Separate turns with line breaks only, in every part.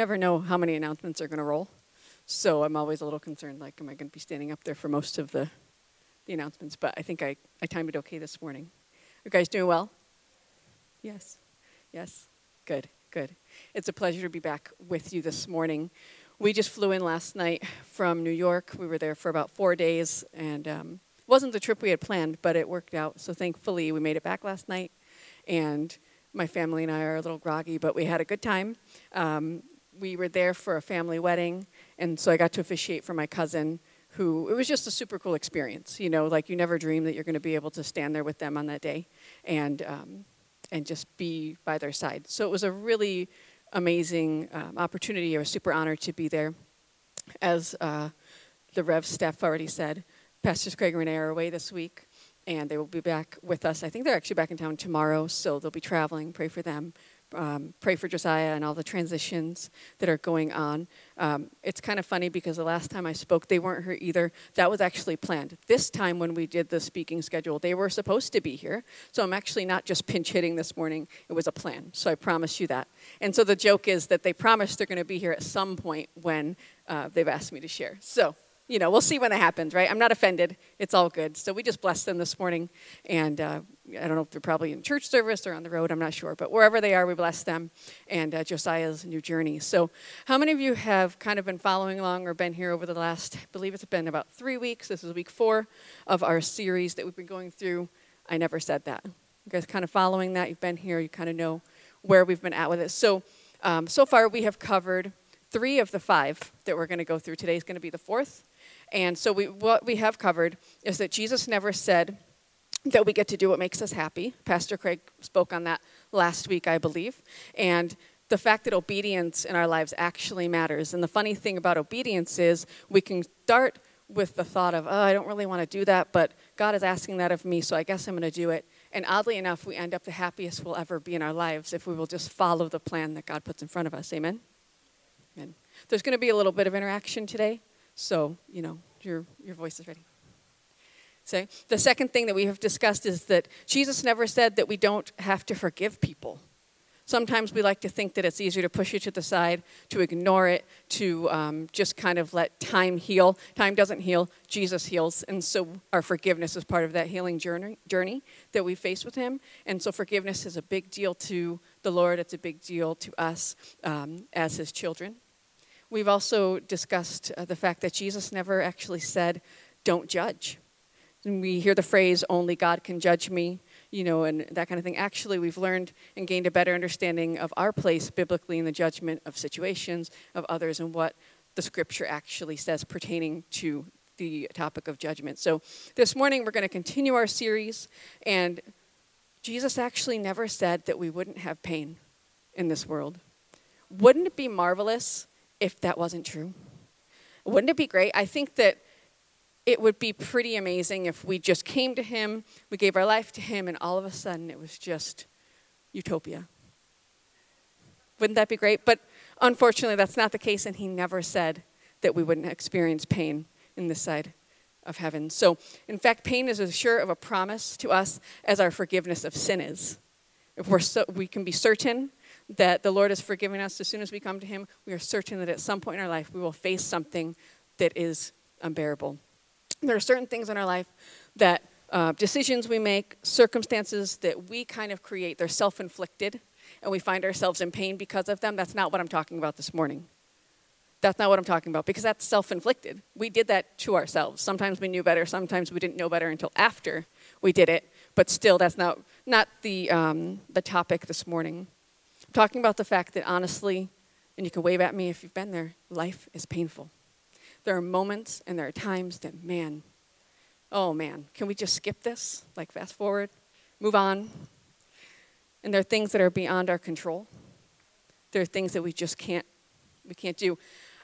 never know how many announcements are going to roll. So I'm always a little concerned, like, am I going to be standing up there for most of the, the announcements? But I think I, I timed it okay this morning. You guys doing well? Yes. Yes. Good, good. It's a pleasure to be back with you this morning. We just flew in last night from New York. We were there for about four days, and um, it wasn't the trip we had planned, but it worked out. So thankfully, we made it back last night, and my family and I are a little groggy, but we had a good time. Um, we were there for a family wedding, and so I got to officiate for my cousin, who it was just a super cool experience. You know, like you never dream that you're going to be able to stand there with them on that day, and um, and just be by their side. So it was a really amazing um, opportunity. I was super honored to be there. As uh, the Rev Steph already said, Pastors Craig and Renee are away this week, and they will be back with us. I think they're actually back in town tomorrow, so they'll be traveling. Pray for them um, pray for Josiah and all the transitions that are going on. Um, it's kind of funny because the last time I spoke, they weren't here either. That was actually planned. This time, when we did the speaking schedule, they were supposed to be here. So I'm actually not just pinch hitting this morning, it was a plan. So I promise you that. And so the joke is that they promised they're going to be here at some point when uh, they've asked me to share. So you know, we'll see when that happens, right? I'm not offended. It's all good. So we just blessed them this morning. And uh, I don't know if they're probably in church service or on the road, I'm not sure. But wherever they are, we bless them and uh, Josiah's new journey. So, how many of you have kind of been following along or been here over the last, I believe it's been about three weeks? This is week four of our series that we've been going through. I never said that. You guys kind of following that? You've been here, you kind of know where we've been at with it. So, um, so far we have covered three of the five that we're going to go through. Today is going to be the fourth. And so we, what we have covered is that Jesus never said that we get to do what makes us happy. Pastor Craig spoke on that last week, I believe. And the fact that obedience in our lives actually matters. And the funny thing about obedience is we can start with the thought of, oh, I don't really want to do that, but God is asking that of me, so I guess I'm going to do it. And oddly enough, we end up the happiest we'll ever be in our lives if we will just follow the plan that God puts in front of us. Amen? Amen. There's going to be a little bit of interaction today. So, you know, your, your voice is ready. So, the second thing that we have discussed is that Jesus never said that we don't have to forgive people. Sometimes we like to think that it's easier to push it to the side, to ignore it, to um, just kind of let time heal. Time doesn't heal, Jesus heals. And so our forgiveness is part of that healing journey, journey that we face with Him. And so forgiveness is a big deal to the Lord, it's a big deal to us um, as His children. We've also discussed uh, the fact that Jesus never actually said, don't judge. And we hear the phrase, only God can judge me, you know, and that kind of thing. Actually, we've learned and gained a better understanding of our place biblically in the judgment of situations, of others, and what the scripture actually says pertaining to the topic of judgment. So this morning, we're going to continue our series, and Jesus actually never said that we wouldn't have pain in this world. Wouldn't it be marvelous if that wasn't true? Wouldn't it be great? I think that it would be pretty amazing if we just came to Him, we gave our life to Him, and all of a sudden it was just utopia. Wouldn't that be great? But unfortunately, that's not the case, and He never said that we wouldn't experience pain in this side of heaven. So, in fact, pain is as sure of a promise to us as our forgiveness of sin is. If we're so, we can be certain that the Lord has forgiven us as soon as we come to Him, we are certain that at some point in our life we will face something that is unbearable. There are certain things in our life that uh, decisions we make, circumstances that we kind of create, they're self inflicted, and we find ourselves in pain because of them. That's not what I'm talking about this morning. That's not what I'm talking about because that's self inflicted. We did that to ourselves. Sometimes we knew better, sometimes we didn't know better until after we did it, but still, that's not, not the, um, the topic this morning. Talking about the fact that honestly, and you can wave at me if you've been there, life is painful. There are moments and there are times that, man, oh man, can we just skip this? Like fast forward, move on? And there are things that are beyond our control. There are things that we just can't we can't do.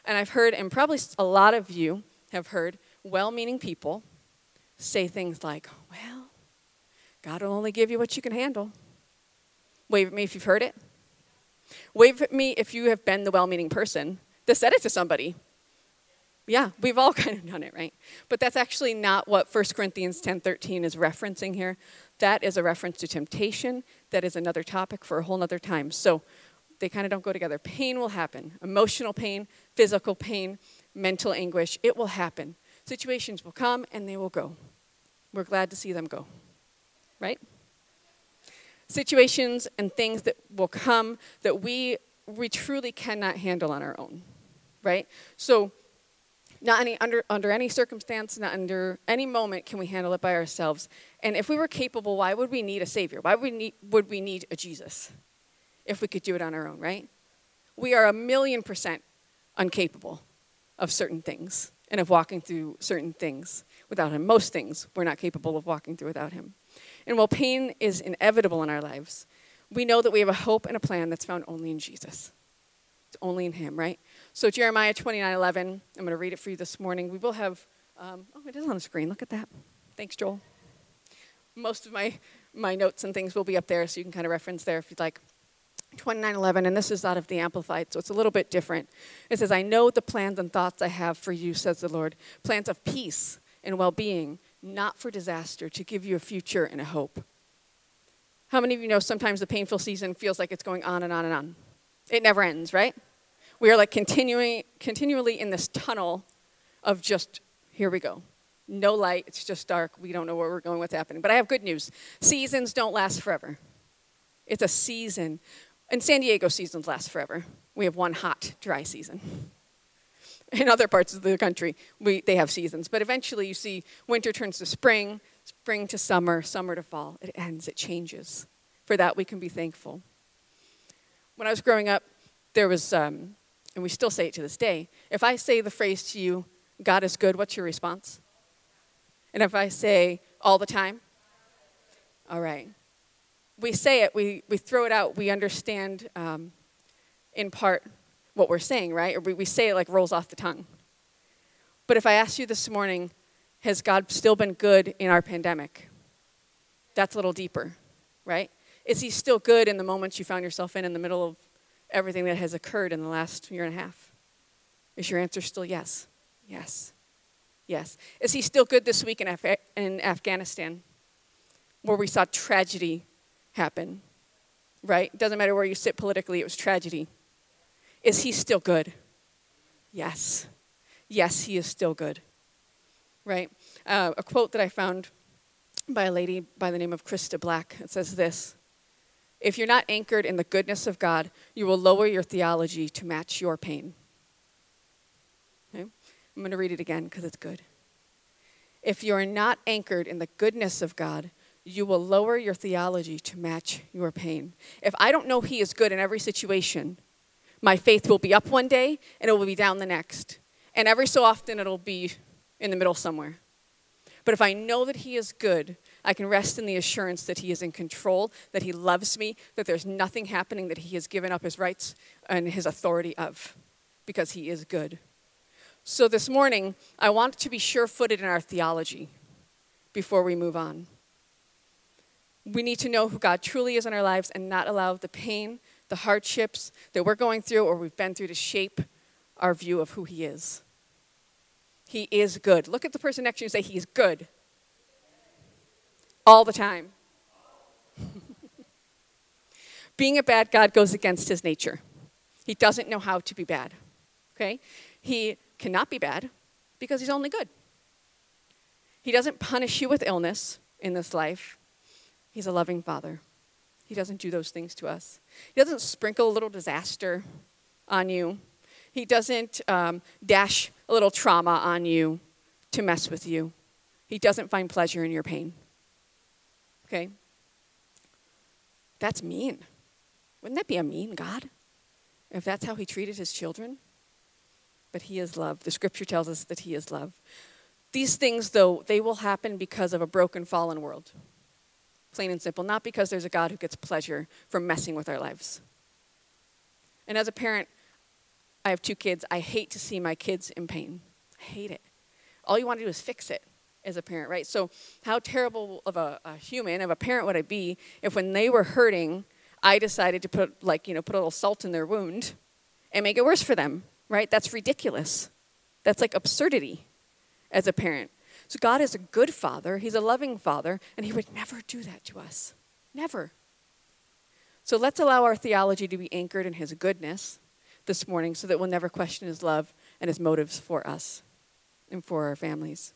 And I've heard, and probably a lot of you have heard, well-meaning people say things like, "Well, God will only give you what you can handle." Wave at me if you've heard it. Wave at me if you have been the well meaning person that said it to somebody. Yeah, we've all kind of done it, right? But that's actually not what 1 Corinthians 10:13 is referencing here. That is a reference to temptation. That is another topic for a whole other time. So they kind of don't go together. Pain will happen emotional pain, physical pain, mental anguish. It will happen. Situations will come and they will go. We're glad to see them go, right? Situations and things that will come that we, we truly cannot handle on our own, right? So, not any, under, under any circumstance, not under any moment can we handle it by ourselves. And if we were capable, why would we need a Savior? Why would we need, would we need a Jesus if we could do it on our own, right? We are a million percent incapable of certain things and of walking through certain things without Him. Most things we're not capable of walking through without Him. And while pain is inevitable in our lives, we know that we have a hope and a plan that's found only in Jesus. It's only in Him, right? So Jeremiah 29 11, I'm going to read it for you this morning. We will have, um, oh, it is on the screen. Look at that. Thanks, Joel. Most of my, my notes and things will be up there, so you can kind of reference there if you'd like. 2911, and this is out of the Amplified, so it's a little bit different. It says, I know the plans and thoughts I have for you, says the Lord, plans of peace and well being, not for disaster, to give you a future and a hope. How many of you know sometimes the painful season feels like it's going on and on and on? It never ends, right? We are like continuing, continually in this tunnel of just, here we go. No light, it's just dark. We don't know where we're going, what's happening. But I have good news seasons don't last forever. It's a season. And San Diego seasons last forever. We have one hot, dry season. In other parts of the country, we, they have seasons. But eventually, you see winter turns to spring, spring to summer, summer to fall. It ends, it changes. For that, we can be thankful. When I was growing up, there was, um, and we still say it to this day, if I say the phrase to you, God is good, what's your response? And if I say all the time, all right we say it, we, we throw it out, we understand um, in part what we're saying, right? Or we, we say it like rolls off the tongue. But if I ask you this morning, has God still been good in our pandemic? That's a little deeper, right? Is He still good in the moments you found yourself in, in the middle of everything that has occurred in the last year and a half? Is your answer still yes? Yes. Yes. Is He still good this week in, Af- in Afghanistan, where we saw tragedy happen, right? Doesn't matter where you sit politically, it was tragedy. Is he still good? Yes. Yes, he is still good, right? Uh, a quote that I found by a lady by the name of Krista Black. It says this If you're not anchored in the goodness of God, you will lower your theology to match your pain. Okay? I'm going to read it again because it's good. If you are not anchored in the goodness of God, you will lower your theology to match your pain. If I don't know He is good in every situation, my faith will be up one day and it will be down the next. And every so often it'll be in the middle somewhere. But if I know that He is good, I can rest in the assurance that He is in control, that He loves me, that there's nothing happening that He has given up His rights and His authority of, because He is good. So this morning, I want to be sure footed in our theology before we move on. We need to know who God truly is in our lives and not allow the pain, the hardships that we're going through or we've been through to shape our view of who He is. He is good. Look at the person next to you and say, He's good. All the time. Being a bad God goes against His nature. He doesn't know how to be bad. Okay? He cannot be bad because He's only good. He doesn't punish you with illness in this life. He's a loving father. He doesn't do those things to us. He doesn't sprinkle a little disaster on you. He doesn't um, dash a little trauma on you to mess with you. He doesn't find pleasure in your pain. Okay? That's mean. Wouldn't that be a mean God? If that's how he treated his children? But he is love. The scripture tells us that he is love. These things, though, they will happen because of a broken, fallen world plain and simple, not because there's a God who gets pleasure from messing with our lives. And as a parent, I have two kids. I hate to see my kids in pain. I hate it. All you want to do is fix it as a parent, right? So, how terrible of a, a human, of a parent would I be if when they were hurting, I decided to put, like, you know, put a little salt in their wound and make it worse for them, right? That's ridiculous. That's like absurdity as a parent. So God is a good father, He's a loving father, and He would never do that to us. Never. So let's allow our theology to be anchored in his goodness this morning so that we'll never question his love and his motives for us and for our families.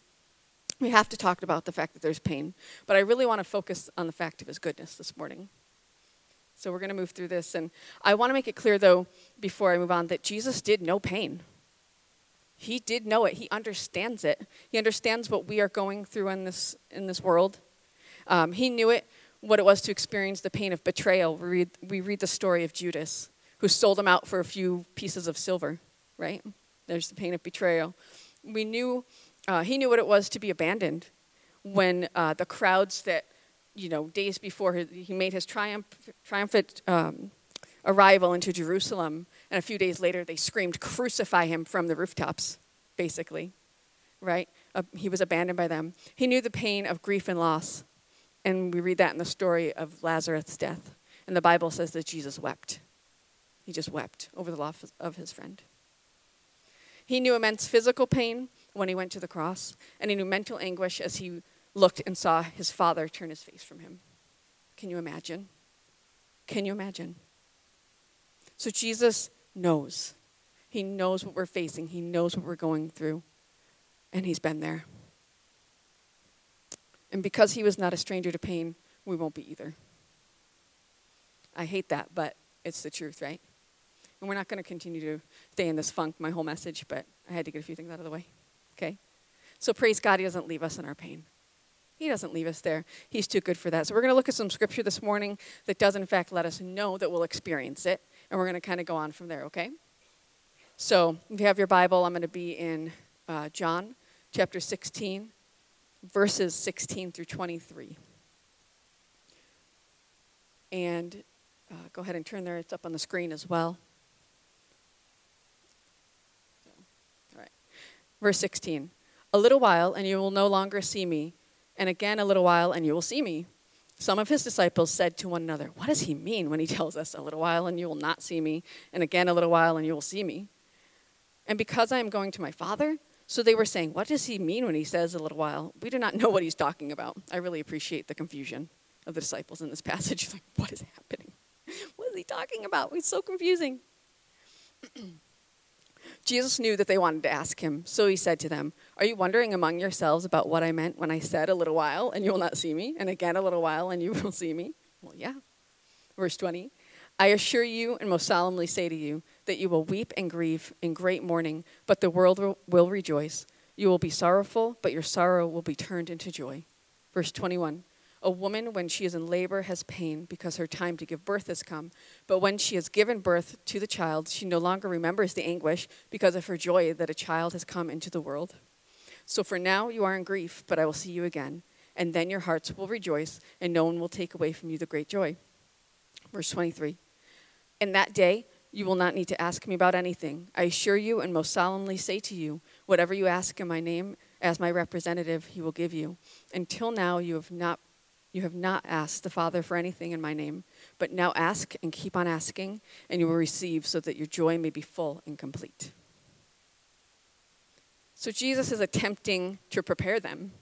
We have to talk about the fact that there's pain, but I really want to focus on the fact of his goodness this morning. So we're going to move through this. And I want to make it clear, though, before I move on, that Jesus did know pain. He did know it. He understands it. He understands what we are going through in this, in this world. Um, he knew it, what it was to experience the pain of betrayal. We read, we read the story of Judas, who sold him out for a few pieces of silver, right? There's the pain of betrayal. We knew, uh, he knew what it was to be abandoned when uh, the crowds that you know, days before he made his triumph, triumphant um, arrival into Jerusalem, and a few days later they screamed, Crucify him from the rooftops, basically, right? Uh, he was abandoned by them. He knew the pain of grief and loss, and we read that in the story of Lazarus' death. And the Bible says that Jesus wept. He just wept over the loss of his friend. He knew immense physical pain when he went to the cross, and he knew mental anguish as he looked and saw his father turn his face from him. Can you imagine? Can you imagine? So Jesus knows. He knows what we're facing, He knows what we're going through, and He's been there. And because He was not a stranger to pain, we won't be either. I hate that, but it's the truth, right? And we're not going to continue to stay in this funk my whole message, but I had to get a few things out of the way. Okay? So praise God, He doesn't leave us in our pain. He doesn't leave us there. He's too good for that. So we're going to look at some scripture this morning that does, in fact, let us know that we'll experience it. And we're going to kind of go on from there, okay? So if you have your Bible, I'm going to be in uh, John chapter 16, verses 16 through 23. And uh, go ahead and turn there. It's up on the screen as well. All right. Verse 16. A little while, and you will no longer see me and again a little while, and you will see me. Some of his disciples said to one another, What does he mean when he tells us, A little while, and you will not see me, and again a little while, and you will see me? And because I am going to my Father, so they were saying, What does he mean when he says a little while? We do not know what he's talking about. I really appreciate the confusion of the disciples in this passage. Like, what is happening? What is he talking about? It's so confusing. Jesus knew that they wanted to ask him, so he said to them, Are you wondering among yourselves about what I meant when I said a little while and you will not see me, and again a little while and you will see me? Well, yeah. Verse 20 I assure you and most solemnly say to you that you will weep and grieve in great mourning, but the world will rejoice. You will be sorrowful, but your sorrow will be turned into joy. Verse 21 a woman, when she is in labor, has pain because her time to give birth has come. But when she has given birth to the child, she no longer remembers the anguish because of her joy that a child has come into the world. So for now you are in grief, but I will see you again. And then your hearts will rejoice, and no one will take away from you the great joy. Verse 23 In that day, you will not need to ask me about anything. I assure you and most solemnly say to you, whatever you ask in my name as my representative, he will give you. Until now, you have not you have not asked the Father for anything in my name, but now ask and keep on asking, and you will receive so that your joy may be full and complete. So Jesus is attempting to prepare them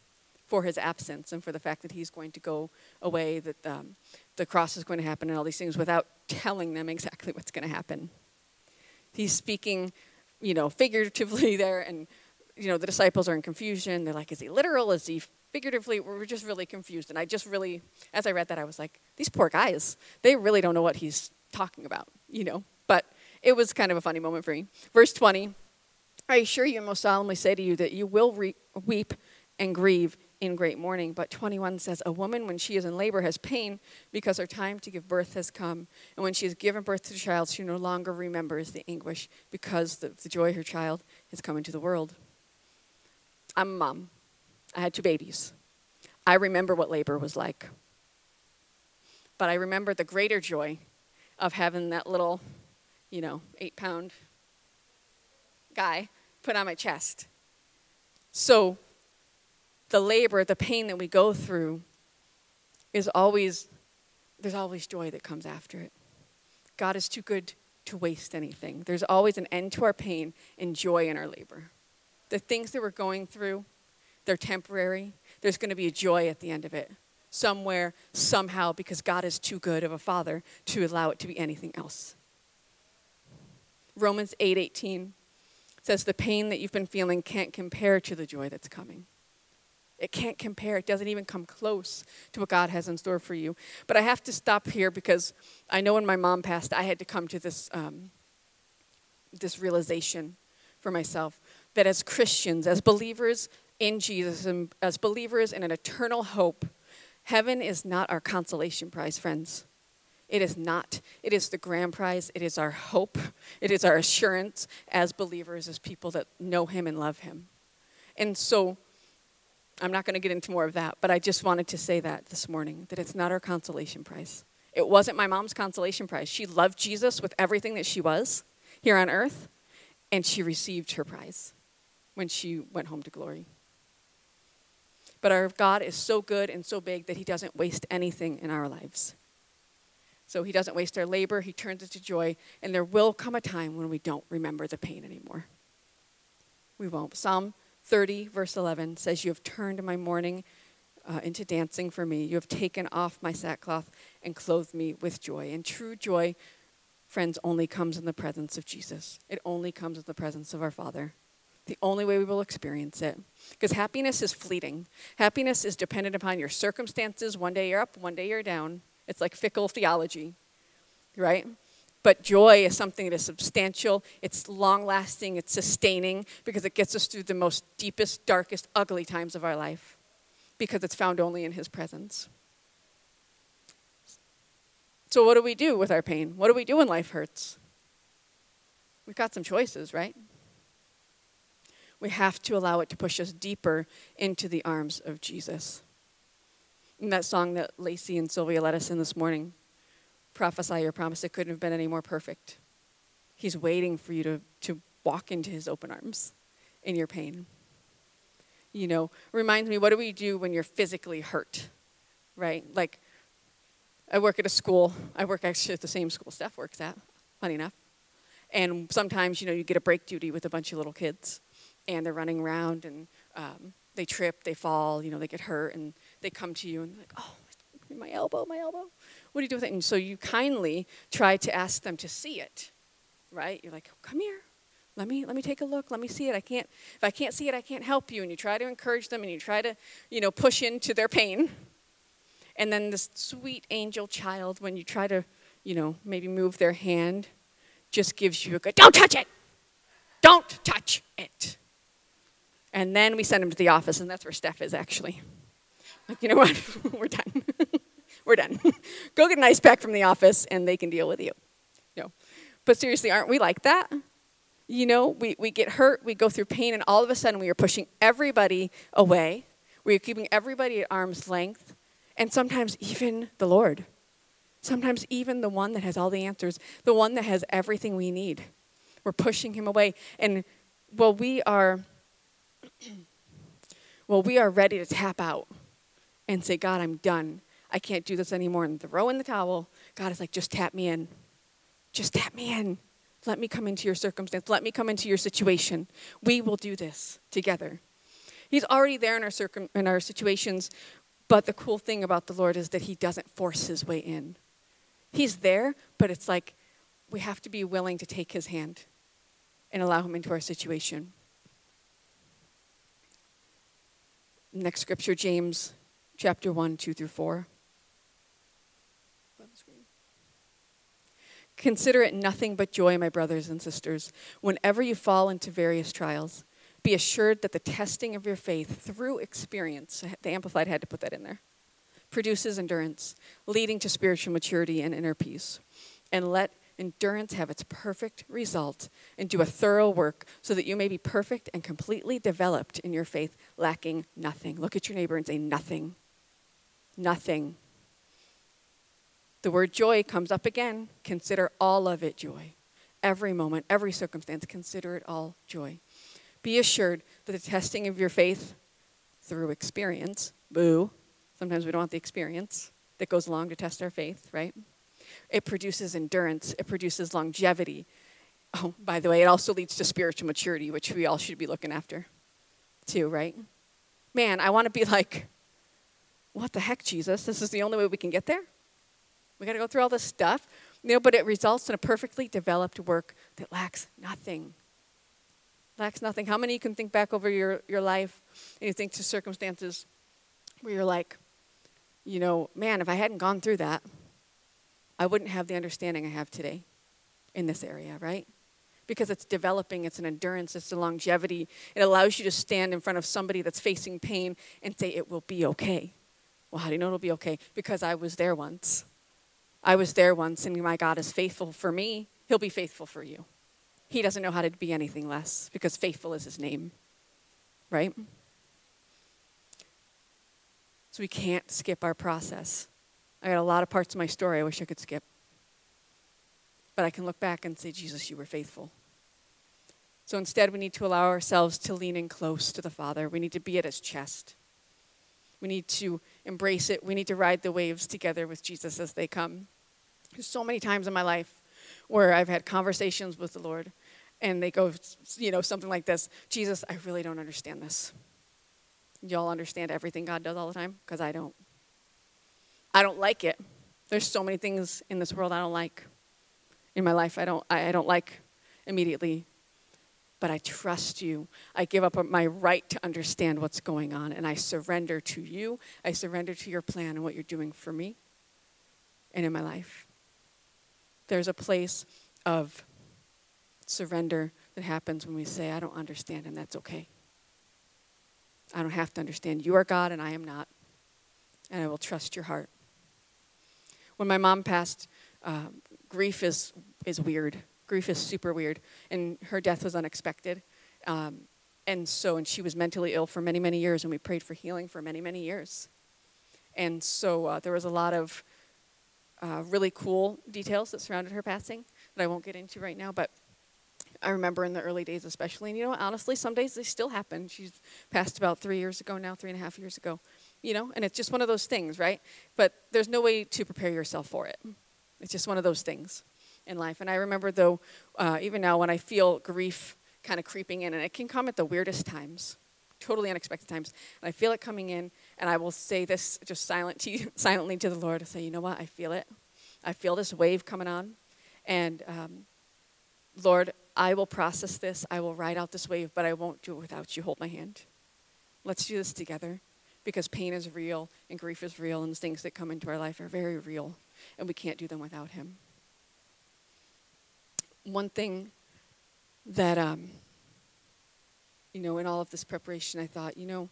for his absence and for the fact that he's going to go away, that um, the cross is going to happen, and all these things without telling them exactly what's going to happen. He's speaking, you know, figuratively there, and you know the disciples are in confusion. They're like, "Is he literal? Is he figuratively, we're just really confused. And I just really, as I read that, I was like, these poor guys, they really don't know what he's talking about, you know? But it was kind of a funny moment for me. Verse 20 I assure you and most solemnly say to you that you will re- weep and grieve in great mourning. But 21 says, A woman, when she is in labor, has pain because her time to give birth has come. And when she has given birth to the child, she no longer remembers the anguish because the, the joy her child has come into the world. I'm a mom. I had two babies. I remember what labor was like. But I remember the greater joy of having that little, you know, eight pound guy put on my chest. So the labor, the pain that we go through is always, there's always joy that comes after it. God is too good to waste anything. There's always an end to our pain and joy in our labor. The things that we're going through, they're temporary. There's going to be a joy at the end of it. somewhere, somehow, because God is too good of a father to allow it to be anything else. Romans 8:18 8, says the pain that you've been feeling can't compare to the joy that's coming. It can't compare. It doesn't even come close to what God has in store for you. But I have to stop here because I know when my mom passed, I had to come to this um, this realization for myself that as Christians, as believers in Jesus, and as believers in an eternal hope, heaven is not our consolation prize, friends. It is not. It is the grand prize. It is our hope. It is our assurance as believers, as people that know Him and love Him. And so, I'm not going to get into more of that, but I just wanted to say that this morning that it's not our consolation prize. It wasn't my mom's consolation prize. She loved Jesus with everything that she was here on earth, and she received her prize when she went home to glory. But our God is so good and so big that He doesn't waste anything in our lives. So He doesn't waste our labor, He turns it to joy, and there will come a time when we don't remember the pain anymore. We won't. Psalm 30, verse 11 says, You have turned my mourning uh, into dancing for me. You have taken off my sackcloth and clothed me with joy. And true joy friends, only comes in the presence of Jesus. It only comes in the presence of our Father. The only way we will experience it. Because happiness is fleeting. Happiness is dependent upon your circumstances. One day you're up, one day you're down. It's like fickle theology, right? But joy is something that is substantial, it's long lasting, it's sustaining, because it gets us through the most deepest, darkest, ugly times of our life, because it's found only in His presence. So, what do we do with our pain? What do we do when life hurts? We've got some choices, right? We have to allow it to push us deeper into the arms of Jesus. In that song that Lacey and Sylvia led us in this morning, Prophesy Your Promise, it couldn't have been any more perfect. He's waiting for you to, to walk into his open arms in your pain. You know, reminds me, what do we do when you're physically hurt? Right? Like, I work at a school. I work actually at the same school Steph works at, funny enough. And sometimes, you know, you get a break duty with a bunch of little kids, and they're running around, and um, they trip, they fall, you know, they get hurt, and they come to you and they're like, oh, my elbow, my elbow. What do you do with it? And so you kindly try to ask them to see it, right? You're like, come here, let me let me take a look let me see it i can't if i can't see it i can't help you and you try to encourage them and you try to you know push into their pain and then this sweet angel child, when you try to, you know, maybe move their hand, just gives you a good, don't touch it! Don't touch it! And then we send him to the office, and that's where Steph is actually. Like, you know what? We're done. We're done. Go get an ice pack from the office, and they can deal with you. No. But seriously, aren't we like that? You know, we, we get hurt, we go through pain, and all of a sudden we are pushing everybody away. We are keeping everybody at arm's length and sometimes even the Lord. Sometimes even the one that has all the answers, the one that has everything we need. We're pushing him away. And well, we are well, we are ready to tap out and say, God, I'm done. I can't do this anymore. And throw in the towel. God is like, just tap me in. Just tap me in. Let me come into your circumstance. Let me come into your situation. We will do this together. He's already there in our, circum- in our situations but the cool thing about the Lord is that He doesn't force His way in. He's there, but it's like we have to be willing to take His hand and allow Him into our situation. Next scripture, James chapter 1, 2 through 4. Consider it nothing but joy, my brothers and sisters, whenever you fall into various trials be assured that the testing of your faith through experience, the Amplified had to put that in there, produces endurance, leading to spiritual maturity and inner peace. And let endurance have its perfect result and do a thorough work so that you may be perfect and completely developed in your faith, lacking nothing. Look at your neighbor and say, Nothing. Nothing. The word joy comes up again. Consider all of it joy. Every moment, every circumstance, consider it all joy. Be assured that the testing of your faith through experience, boo, sometimes we don't want the experience that goes along to test our faith, right? It produces endurance, it produces longevity. Oh, by the way, it also leads to spiritual maturity, which we all should be looking after, too, right? Man, I want to be like what the heck, Jesus? This is the only way we can get there? We got to go through all this stuff? You know, but it results in a perfectly developed work that lacks nothing. Lacks nothing. How many you can think back over your, your life and you think to circumstances where you're like, you know, man, if I hadn't gone through that, I wouldn't have the understanding I have today in this area, right? Because it's developing, it's an endurance, it's a longevity. It allows you to stand in front of somebody that's facing pain and say, it will be okay. Well, how do you know it'll be okay? Because I was there once. I was there once, and my God is faithful for me. He'll be faithful for you. He doesn't know how to be anything less because faithful is his name, right? So we can't skip our process. I got a lot of parts of my story I wish I could skip. But I can look back and say, Jesus, you were faithful. So instead, we need to allow ourselves to lean in close to the Father. We need to be at his chest. We need to embrace it. We need to ride the waves together with Jesus as they come. There's so many times in my life where I've had conversations with the Lord and they go, you know, something like this Jesus, I really don't understand this. Y'all understand everything God does all the time? Because I don't. I don't like it. There's so many things in this world I don't like. In my life, I don't, I, I don't like immediately but I trust you. I give up my right to understand what's going on, and I surrender to you. I surrender to your plan and what you're doing for me and in my life. There's a place of surrender that happens when we say, I don't understand, and that's okay. I don't have to understand. You are God, and I am not, and I will trust your heart. When my mom passed, uh, grief is, is weird grief is super weird, and her death was unexpected. Um, and so, and she was mentally ill for many, many years, and we prayed for healing for many, many years. And so uh, there was a lot of uh, really cool details that surrounded her passing that I won't get into right now, but I remember in the early days, especially. And you know, honestly, some days they still happen. She's passed about three years ago now, three and a half years ago. You know, and it's just one of those things, right? But there's no way to prepare yourself for it. It's just one of those things in life. And I remember, though, uh, even now when I feel grief kind of creeping in, and it can come at the weirdest times, totally unexpected times, and I feel it coming in, and I will say this just silent to you, silently to the Lord. I say, you know what? I feel it. I feel this wave coming on, and um, Lord, I will process this. I will ride out this wave, but I won't do it without you. Hold my hand. Let's do this together because pain is real and grief is real, and the things that come into our life are very real, and we can't do them without Him one thing that, um, you know, in all of this preparation, I thought, you know,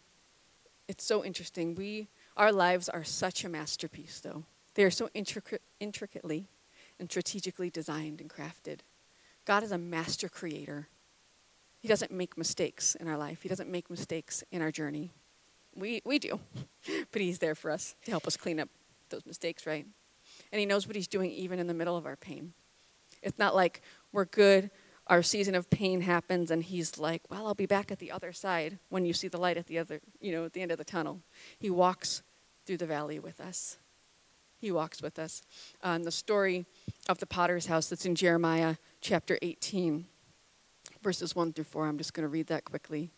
it's so interesting. We, our lives are such a masterpiece, though. They are so intricate, intricately and strategically designed and crafted. God is a master creator. He doesn't make mistakes in our life. He doesn't make mistakes in our journey. We, we do, but He's there for us to help us clean up those mistakes, right? And He knows what He's doing even in the middle of our pain. It's not like we're good, our season of pain happens, and he's like, Well, I'll be back at the other side when you see the light at the other, you know, at the end of the tunnel. He walks through the valley with us. He walks with us. Uh, the story of the potter's house that's in Jeremiah chapter 18, verses 1 through 4. I'm just going to read that quickly.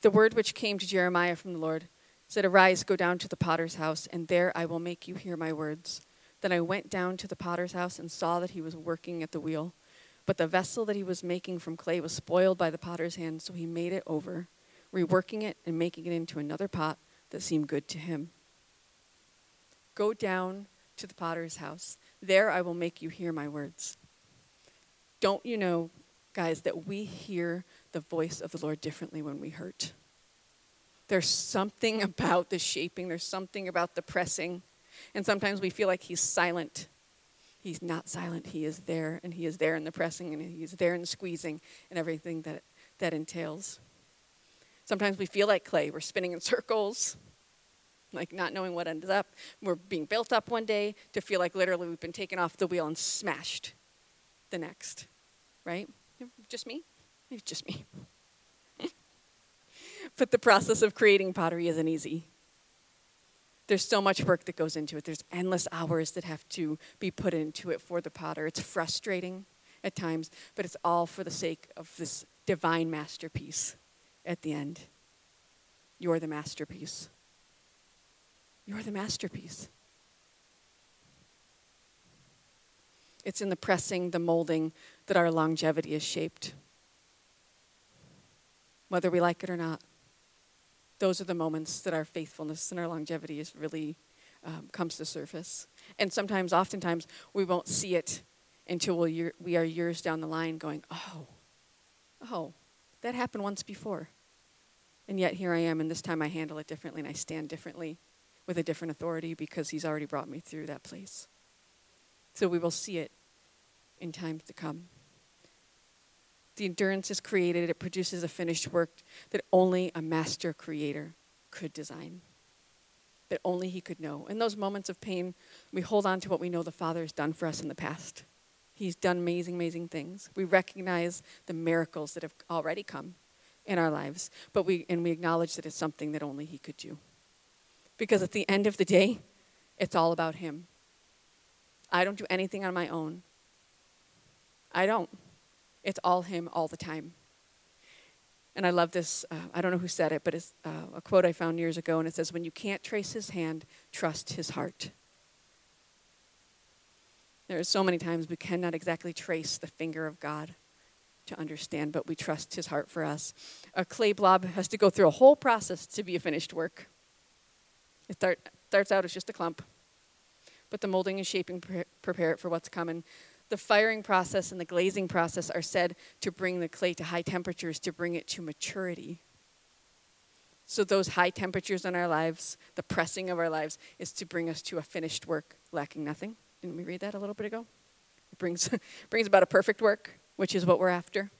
The word which came to Jeremiah from the Lord said, Arise, go down to the potter's house, and there I will make you hear my words. Then I went down to the potter's house and saw that he was working at the wheel. But the vessel that he was making from clay was spoiled by the potter's hand, so he made it over, reworking it and making it into another pot that seemed good to him. Go down to the potter's house. There I will make you hear my words. Don't you know, guys, that we hear the voice of the Lord differently when we hurt? There's something about the shaping, there's something about the pressing and sometimes we feel like he's silent. He's not silent. He is there, and he is there in the pressing, and he is there in the squeezing, and everything that that entails. Sometimes we feel like clay. We're spinning in circles, like not knowing what ends up. We're being built up one day to feel like literally we've been taken off the wheel and smashed the next, right? Just me? It's just me. but the process of creating pottery isn't easy there's so much work that goes into it. There's endless hours that have to be put into it for the potter. It's frustrating at times, but it's all for the sake of this divine masterpiece at the end. You're the masterpiece. You're the masterpiece. It's in the pressing, the molding, that our longevity is shaped. Whether we like it or not, those are the moments that our faithfulness and our longevity is really um, comes to surface. And sometimes, oftentimes, we won't see it until we we are years down the line going, oh, oh, that happened once before. And yet here I am, and this time I handle it differently and I stand differently with a different authority because He's already brought me through that place. So we will see it in times to come. The endurance is created, it produces a finished work that only a master creator could design, that only He could know. In those moments of pain, we hold on to what we know the Father has done for us in the past. He's done amazing, amazing things. We recognize the miracles that have already come in our lives, but we and we acknowledge that it's something that only he could do. Because at the end of the day, it's all about him. I don't do anything on my own. I don't. It's all him all the time. And I love this. Uh, I don't know who said it, but it's uh, a quote I found years ago, and it says, When you can't trace his hand, trust his heart. There are so many times we cannot exactly trace the finger of God to understand, but we trust his heart for us. A clay blob has to go through a whole process to be a finished work. It start, starts out as just a clump, but the molding and shaping pre- prepare it for what's coming. The firing process and the glazing process are said to bring the clay to high temperatures to bring it to maturity. So, those high temperatures in our lives, the pressing of our lives, is to bring us to a finished work lacking nothing. Didn't we read that a little bit ago? It brings, brings about a perfect work which is what we're after,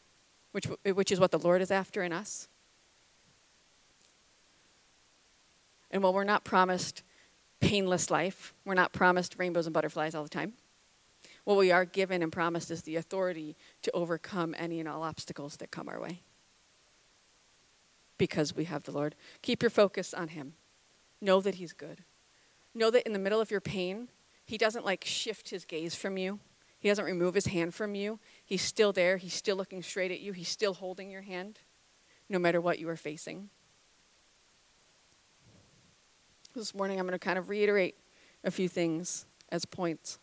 which, which is what the Lord is after in us. And while we're not promised painless life, we're not promised rainbows and butterflies all the time. What we are given and promised is the authority to overcome any and all obstacles that come our way. Because we have the Lord. Keep your focus on Him. Know that He's good. Know that in the middle of your pain, He doesn't like shift His gaze from you he doesn't remove his hand from you. He's still there. He's still looking straight at you. He's still holding your hand, no matter what you are facing. This morning, I'm going to kind of reiterate a few things as points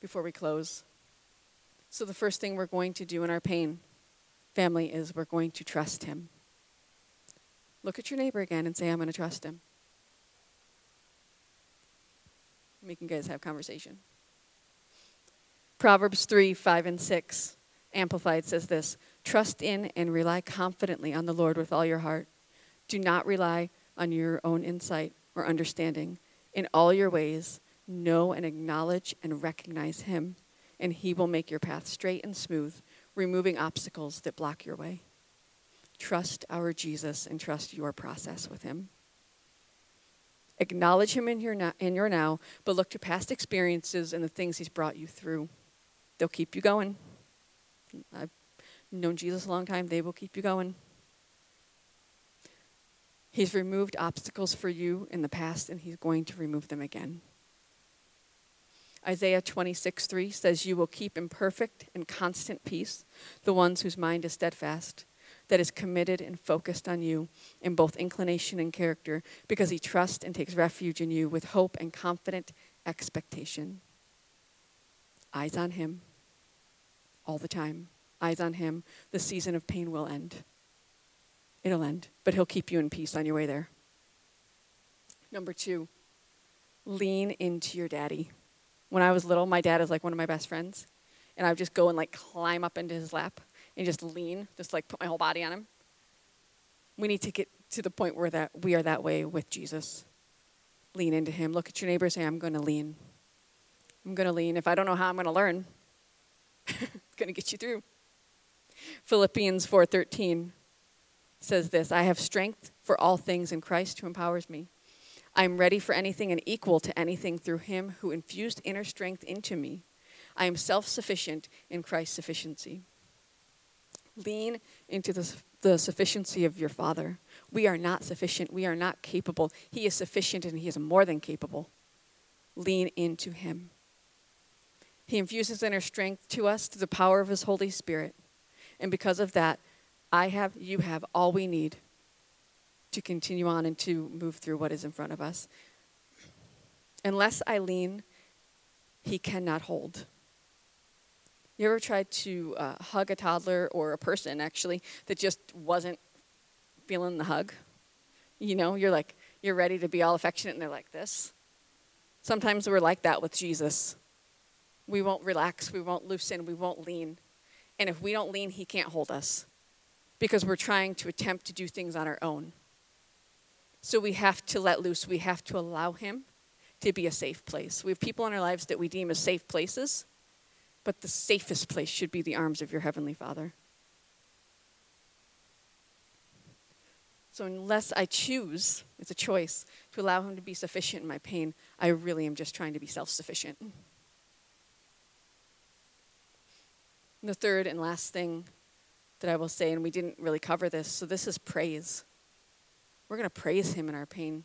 before we close. So, the first thing we're going to do in our pain, family, is we're going to trust Him. Look at your neighbor again and say, I'm going to trust Him. Making guys have conversation. Proverbs 3 5 and 6, Amplified says this Trust in and rely confidently on the Lord with all your heart. Do not rely on your own insight or understanding. In all your ways, know and acknowledge and recognize Him, and He will make your path straight and smooth, removing obstacles that block your way. Trust our Jesus and trust your process with Him. Acknowledge Him in your, now, in your now, but look to past experiences and the things He's brought you through. They'll keep you going. I've known Jesus a long time, they will keep you going. He's removed obstacles for you in the past, and He's going to remove them again. Isaiah 26, 3 says, You will keep in perfect and constant peace the ones whose mind is steadfast, that is committed and focused on you in both inclination and character, because he trusts and takes refuge in you with hope and confident expectation. Eyes on him, all the time. Eyes on Him. The season of pain will end. It'll end, but He'll keep you in peace on your way there. Number two, lean into your daddy. When I was little, my dad is like one of my best friends, and I would just go and like climb up into his lap and just lean, just like put my whole body on him. We need to get to the point where that we are that way with Jesus. Lean into him. Look at your neighbor say, I'm going to lean. I'm going to lean. If I don't know how I'm going to learn, it's going to get you through. Philippians 4:13 says this, I have strength for all things in Christ who empowers me. I am ready for anything and equal to anything through him who infused inner strength into me. I am self-sufficient in Christ's sufficiency. Lean into the, the sufficiency of your Father. We are not sufficient. We are not capable. He is sufficient and He is more than capable. Lean into Him. He infuses inner strength to us through the power of His Holy Spirit. And because of that, I have, you have all we need to continue on and to move through what is in front of us. Unless I lean, he cannot hold. You ever tried to uh, hug a toddler or a person actually that just wasn't feeling the hug? You know, you're like, you're ready to be all affectionate and they're like this. Sometimes we're like that with Jesus. We won't relax, we won't loosen, we won't lean. And if we don't lean, he can't hold us because we're trying to attempt to do things on our own. So we have to let loose, we have to allow him to be a safe place. We have people in our lives that we deem as safe places, but the safest place should be the arms of your Heavenly Father. So, unless I choose, it's a choice, to allow Him to be sufficient in my pain, I really am just trying to be self sufficient. The third and last thing that I will say, and we didn't really cover this, so this is praise. We're going to praise Him in our pain.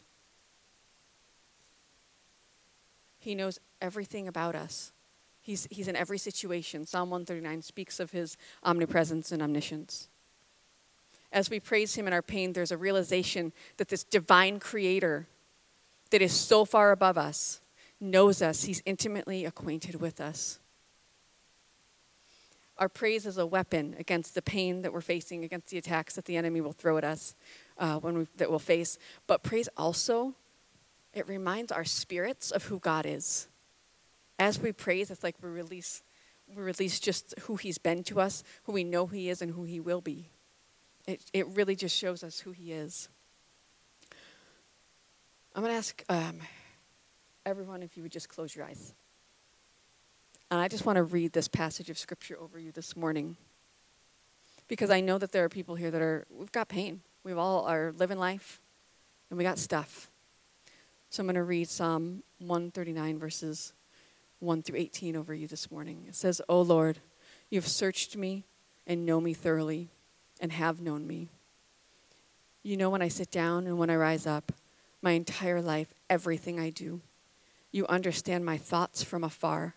He knows everything about us. He's, he's in every situation. Psalm 139 speaks of his omnipresence and omniscience. As we praise him in our pain, there's a realization that this divine creator that is so far above us knows us, he's intimately acquainted with us. Our praise is a weapon against the pain that we're facing, against the attacks that the enemy will throw at us uh, when we, that we'll face. But praise also it reminds our spirits of who God is. As we praise, it's like we release we release just who he's been to us, who we know he is and who he will be. It, it really just shows us who he is. I'm going to ask um, everyone if you would just close your eyes. And I just want to read this passage of scripture over you this morning. Because I know that there are people here that are, we've got pain. We all are living life, and we got stuff. So I'm going to read Psalm 139, verses 1 through 18 over you this morning. It says, O Lord, you have searched me and know me thoroughly and have known me. You know when I sit down and when I rise up, my entire life, everything I do. You understand my thoughts from afar.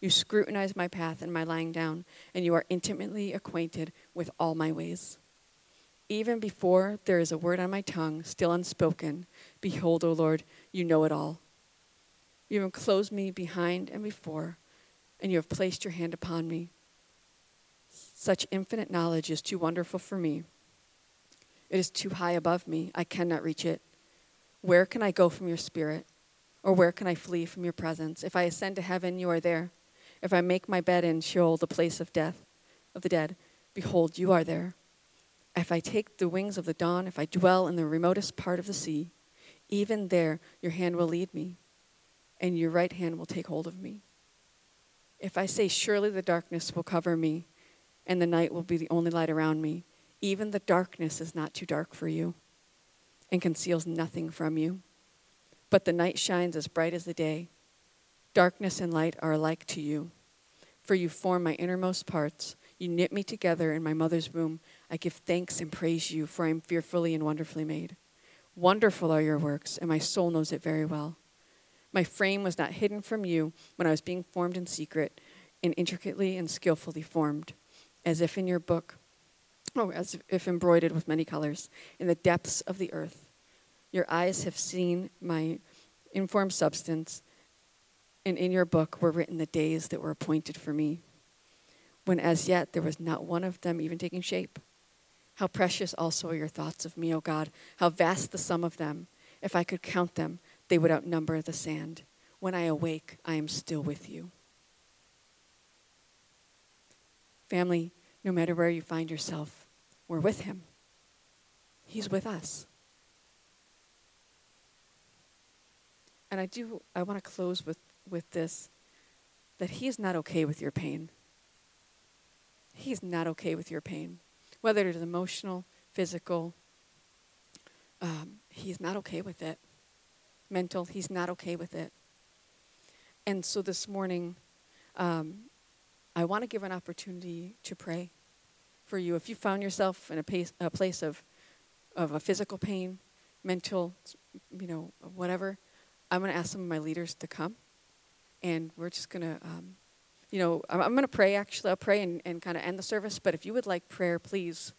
You scrutinize my path and my lying down, and you are intimately acquainted with all my ways. Even before there is a word on my tongue, still unspoken, behold, O Lord, you know it all. You have enclosed me behind and before, and you have placed your hand upon me. Such infinite knowledge is too wonderful for me. It is too high above me. I cannot reach it. Where can I go from your spirit? Or where can I flee from your presence? If I ascend to heaven, you are there. If I make my bed in Sheol, the place of death, of the dead, behold, you are there. If I take the wings of the dawn, if I dwell in the remotest part of the sea, even there your hand will lead me, and your right hand will take hold of me. If I say, Surely the darkness will cover me, and the night will be the only light around me, even the darkness is not too dark for you, and conceals nothing from you. But the night shines as bright as the day. Darkness and light are alike to you. For you form my innermost parts. You knit me together in my mother's womb. I give thanks and praise you, for I am fearfully and wonderfully made. Wonderful are your works, and my soul knows it very well. My frame was not hidden from you when I was being formed in secret and intricately and skillfully formed, as if in your book, oh, as if embroidered with many colors, in the depths of the earth. Your eyes have seen my informed substance, and in your book were written the days that were appointed for me, when as yet there was not one of them even taking shape. How precious also are your thoughts of me, O God. How vast the sum of them. If I could count them, they would outnumber the sand. When I awake, I am still with you. Family, no matter where you find yourself, we're with Him. He's with us. And I do, I want to close with, with this that He is not okay with your pain. He's not okay with your pain whether it is emotional, physical. Um, he's not okay with it. Mental, he's not okay with it. And so this morning, um, I want to give an opportunity to pray for you. If you found yourself in a, pace, a place of, of a physical pain, mental, you know, whatever, I'm going to ask some of my leaders to come. And we're just going to um, you know, I'm, I'm going to pray actually. I'll pray and, and kind of end the service. But if you would like prayer, please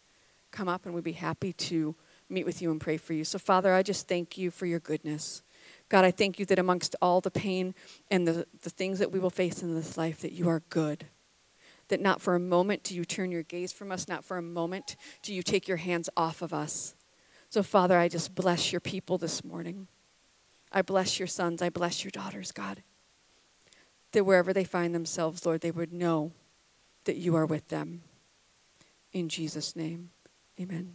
come up and we'd be happy to meet with you and pray for you. So, Father, I just thank you for your goodness. God, I thank you that amongst all the pain and the, the things that we will face in this life, that you are good. That not for a moment do you turn your gaze from us, not for a moment do you take your hands off of us. So, Father, I just bless your people this morning. I bless your sons. I bless your daughters, God that wherever they find themselves, Lord, they would know that you are with them. In Jesus' name, amen.